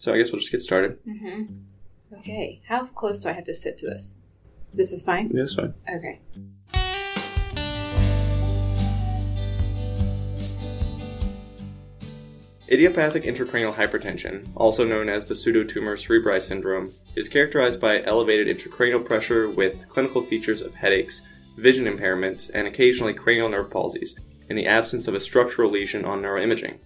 So I guess we'll just get started. Mm-hmm. Okay. How close do I have to sit to this? This is fine? Yeah, that's fine. Okay. Idiopathic intracranial hypertension, also known as the pseudotumor cerebri syndrome, is characterized by elevated intracranial pressure with clinical features of headaches, vision impairment, and occasionally cranial nerve palsies, in the absence of a structural lesion on neuroimaging.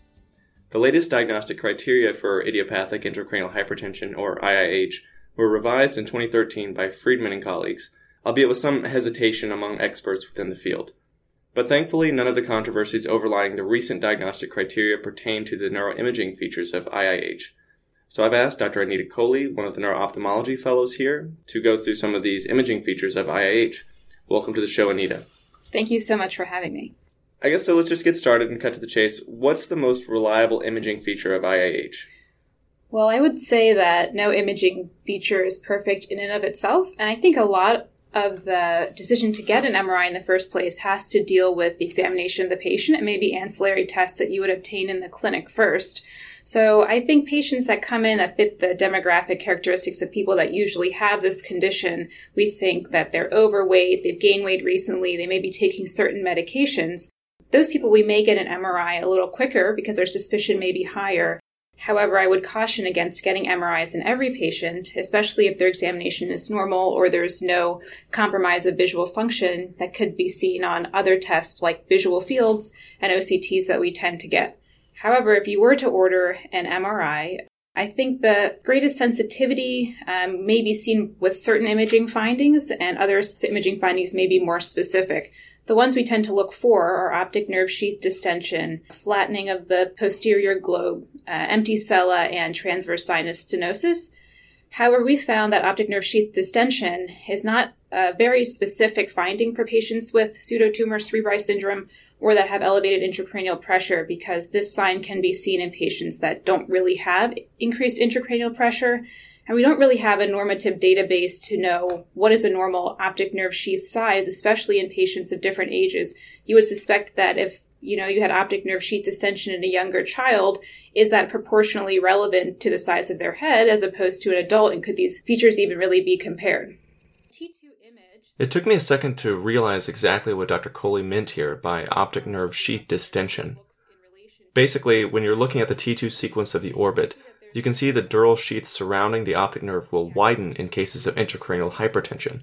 The latest diagnostic criteria for idiopathic intracranial hypertension, or IIH, were revised in 2013 by Friedman and colleagues, albeit with some hesitation among experts within the field. But thankfully, none of the controversies overlying the recent diagnostic criteria pertain to the neuroimaging features of IIH. So I've asked Dr. Anita Kohli, one of the neuro-ophthalmology fellows here, to go through some of these imaging features of IIH. Welcome to the show, Anita. Thank you so much for having me. I guess so let's just get started and cut to the chase. What's the most reliable imaging feature of IIH? Well, I would say that no imaging feature is perfect in and of itself, and I think a lot of the decision to get an MRI in the first place has to deal with the examination of the patient and maybe ancillary tests that you would obtain in the clinic first. So I think patients that come in that fit the demographic characteristics of people that usually have this condition, we think that they're overweight, they've gained weight recently, they may be taking certain medications. Those people we may get an MRI a little quicker because our suspicion may be higher. However, I would caution against getting MRIs in every patient, especially if their examination is normal or there's no compromise of visual function that could be seen on other tests like visual fields and OCTs that we tend to get. However, if you were to order an MRI, I think the greatest sensitivity um, may be seen with certain imaging findings, and other imaging findings may be more specific. The ones we tend to look for are optic nerve sheath distension, flattening of the posterior globe, uh, empty sella, and transverse sinus stenosis. However, we found that optic nerve sheath distension is not a very specific finding for patients with pseudotumor cerebri syndrome or that have elevated intracranial pressure because this sign can be seen in patients that don't really have increased intracranial pressure and we don't really have a normative database to know what is a normal optic nerve sheath size, especially in patients of different ages. You would suspect that if you know you had optic nerve sheath distension in a younger child, is that proportionally relevant to the size of their head as opposed to an adult? And could these features even really be compared? It took me a second to realize exactly what Dr. Kohli meant here by optic nerve sheath distension. Basically, when you're looking at the T2 sequence of the orbit, you can see the dural sheath surrounding the optic nerve will widen in cases of intracranial hypertension.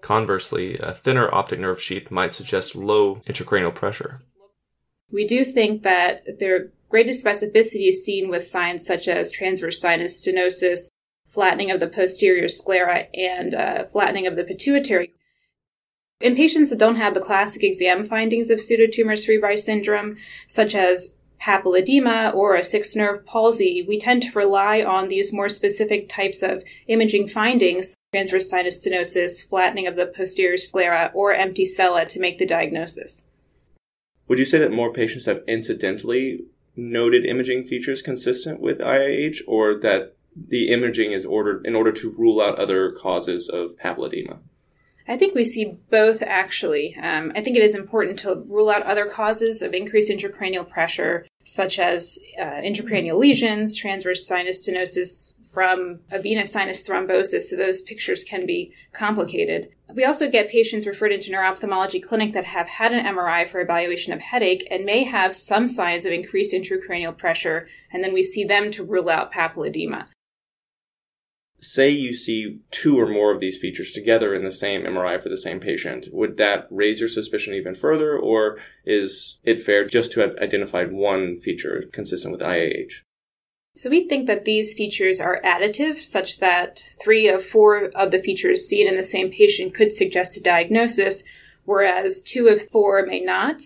Conversely, a thinner optic nerve sheath might suggest low intracranial pressure. We do think that their greatest specificity is seen with signs such as transverse sinus stenosis, flattening of the posterior sclera, and uh, flattening of the pituitary. In patients that don't have the classic exam findings of pseudotumor cerebri syndrome, such as papilledema or a sixth nerve palsy, we tend to rely on these more specific types of imaging findings, transverse sinus stenosis, flattening of the posterior sclera, or empty sella to make the diagnosis. Would you say that more patients have incidentally noted imaging features consistent with IIH, or that the imaging is ordered in order to rule out other causes of papilledema? I think we see both actually. Um, I think it is important to rule out other causes of increased intracranial pressure, such as uh, intracranial lesions, transverse sinus stenosis from a venous sinus thrombosis, so those pictures can be complicated. We also get patients referred into neuroophthalmology clinic that have had an MRI for evaluation of headache and may have some signs of increased intracranial pressure, and then we see them to rule out papilledema say you see two or more of these features together in the same MRI for the same patient, would that raise your suspicion even further, or is it fair just to have identified one feature consistent with IIH? So we think that these features are additive, such that three of four of the features seen in the same patient could suggest a diagnosis, whereas two of four may not.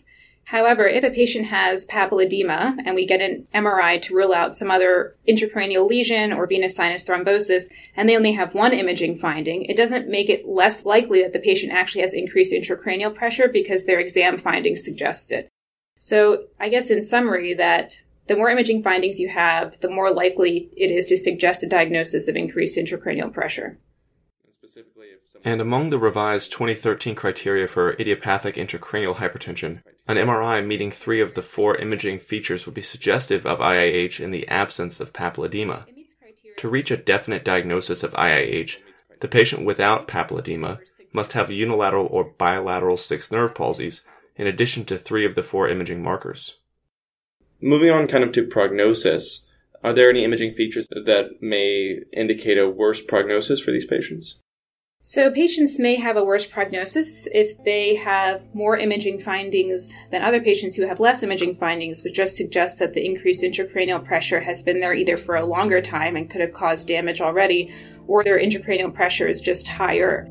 However, if a patient has papilledema and we get an MRI to rule out some other intracranial lesion or venous sinus thrombosis, and they only have one imaging finding, it doesn't make it less likely that the patient actually has increased intracranial pressure because their exam findings suggests it. So I guess in summary that the more imaging findings you have, the more likely it is to suggest a diagnosis of increased intracranial pressure. And among the revised 2013 criteria for idiopathic intracranial hypertension, an MRI meeting three of the four imaging features would be suggestive of IIH in the absence of papilledema. To reach a definite diagnosis of IIH, the patient without papilledema must have unilateral or bilateral sixth nerve palsies, in addition to three of the four imaging markers. Moving on kind of to prognosis, are there any imaging features that may indicate a worse prognosis for these patients? So, patients may have a worse prognosis if they have more imaging findings than other patients who have less imaging findings, which just suggests that the increased intracranial pressure has been there either for a longer time and could have caused damage already, or their intracranial pressure is just higher.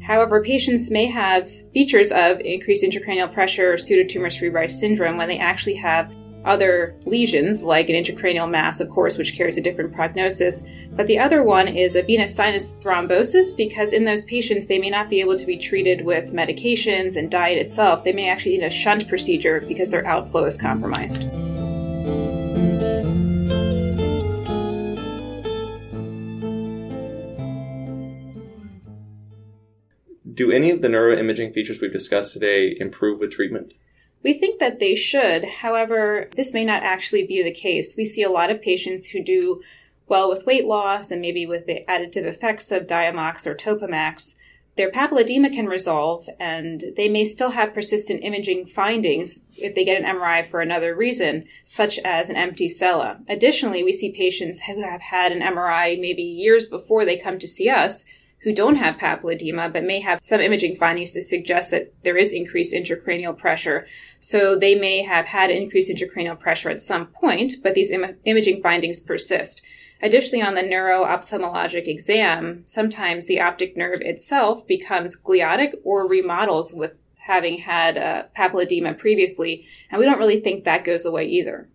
However, patients may have features of increased intracranial pressure or pseudotumor cerebri syndrome when they actually have other lesions, like an intracranial mass, of course, which carries a different prognosis. But the other one is a venous sinus thrombosis, because in those patients, they may not be able to be treated with medications and diet itself. They may actually need a shunt procedure because their outflow is compromised. Do any of the neuroimaging features we've discussed today improve with treatment? We think that they should. However, this may not actually be the case. We see a lot of patients who do well with weight loss and maybe with the additive effects of Diamox or Topamax. Their papilledema can resolve and they may still have persistent imaging findings if they get an MRI for another reason, such as an empty sella. Additionally, we see patients who have had an MRI maybe years before they come to see us who don't have papilledema but may have some imaging findings to suggest that there is increased intracranial pressure. So they may have had increased intracranial pressure at some point, but these Im- imaging findings persist. Additionally, on the neuro-ophthalmologic exam, sometimes the optic nerve itself becomes gliotic or remodels with having had uh, papilledema previously, and we don't really think that goes away either.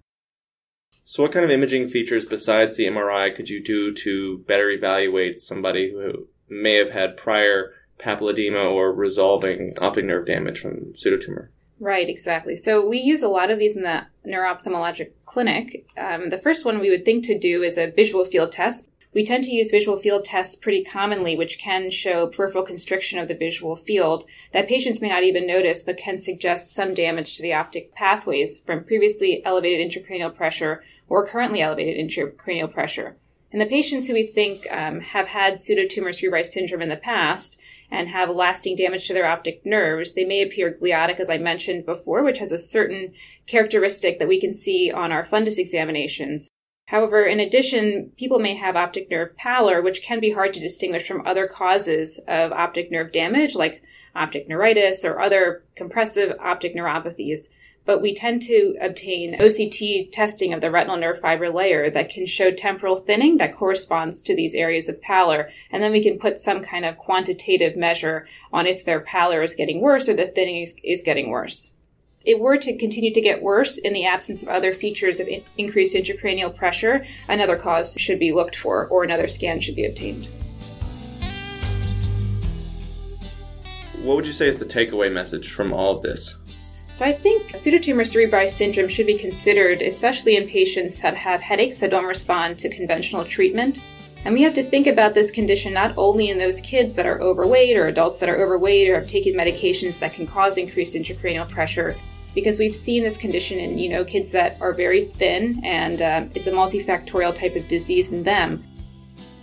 So, what kind of imaging features besides the MRI could you do to better evaluate somebody who may have had prior papilledema or resolving optic nerve damage from pseudotumor. Right, exactly. So we use a lot of these in the neuro-ophthalmologic clinic. Um, the first one we would think to do is a visual field test. We tend to use visual field tests pretty commonly, which can show peripheral constriction of the visual field that patients may not even notice, but can suggest some damage to the optic pathways from previously elevated intracranial pressure or currently elevated intracranial pressure. And the patients who we think um, have had pseudotumor cerebri syndrome in the past and have lasting damage to their optic nerves, they may appear gliotic, as I mentioned before, which has a certain characteristic that we can see on our fundus examinations. However, in addition, people may have optic nerve pallor, which can be hard to distinguish from other causes of optic nerve damage, like optic neuritis or other compressive optic neuropathies but we tend to obtain OCT testing of the retinal nerve fiber layer that can show temporal thinning that corresponds to these areas of pallor. And then we can put some kind of quantitative measure on if their pallor is getting worse or the thinning is, is getting worse. It were to continue to get worse in the absence of other features of in- increased intracranial pressure, another cause should be looked for or another scan should be obtained. What would you say is the takeaway message from all of this? So I think pseudotumor cerebri syndrome should be considered, especially in patients that have headaches that don't respond to conventional treatment. And we have to think about this condition not only in those kids that are overweight or adults that are overweight or have taken medications that can cause increased intracranial pressure, because we've seen this condition in you know kids that are very thin, and uh, it's a multifactorial type of disease in them.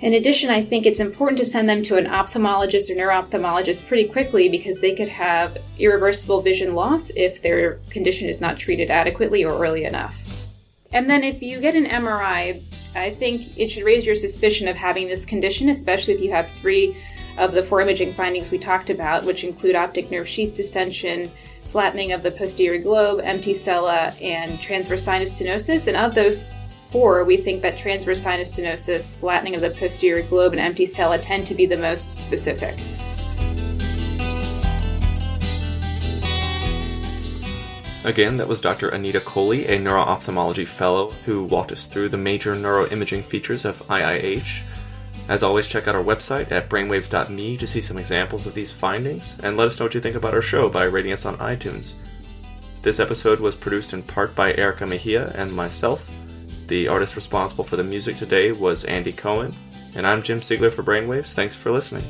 In addition, I think it's important to send them to an ophthalmologist or neuro-ophthalmologist pretty quickly because they could have irreversible vision loss if their condition is not treated adequately or early enough. And then if you get an MRI, I think it should raise your suspicion of having this condition, especially if you have three of the four imaging findings we talked about, which include optic nerve sheath distension, flattening of the posterior globe, empty sella, and transverse sinus stenosis. And of those four, we think that transverse sinus stenosis, flattening of the posterior globe, and empty sella tend to be the most specific. Again, that was Dr. Anita Kohli, a neuro-ophthalmology fellow, who walked us through the major neuroimaging features of IIH. As always, check out our website at brainwaves.me to see some examples of these findings, and let us know what you think about our show by rating us on iTunes. This episode was produced in part by Erica Mejia and myself. The artist responsible for the music today was Andy Cohen, and I'm Jim Siegler for Brainwaves. Thanks for listening.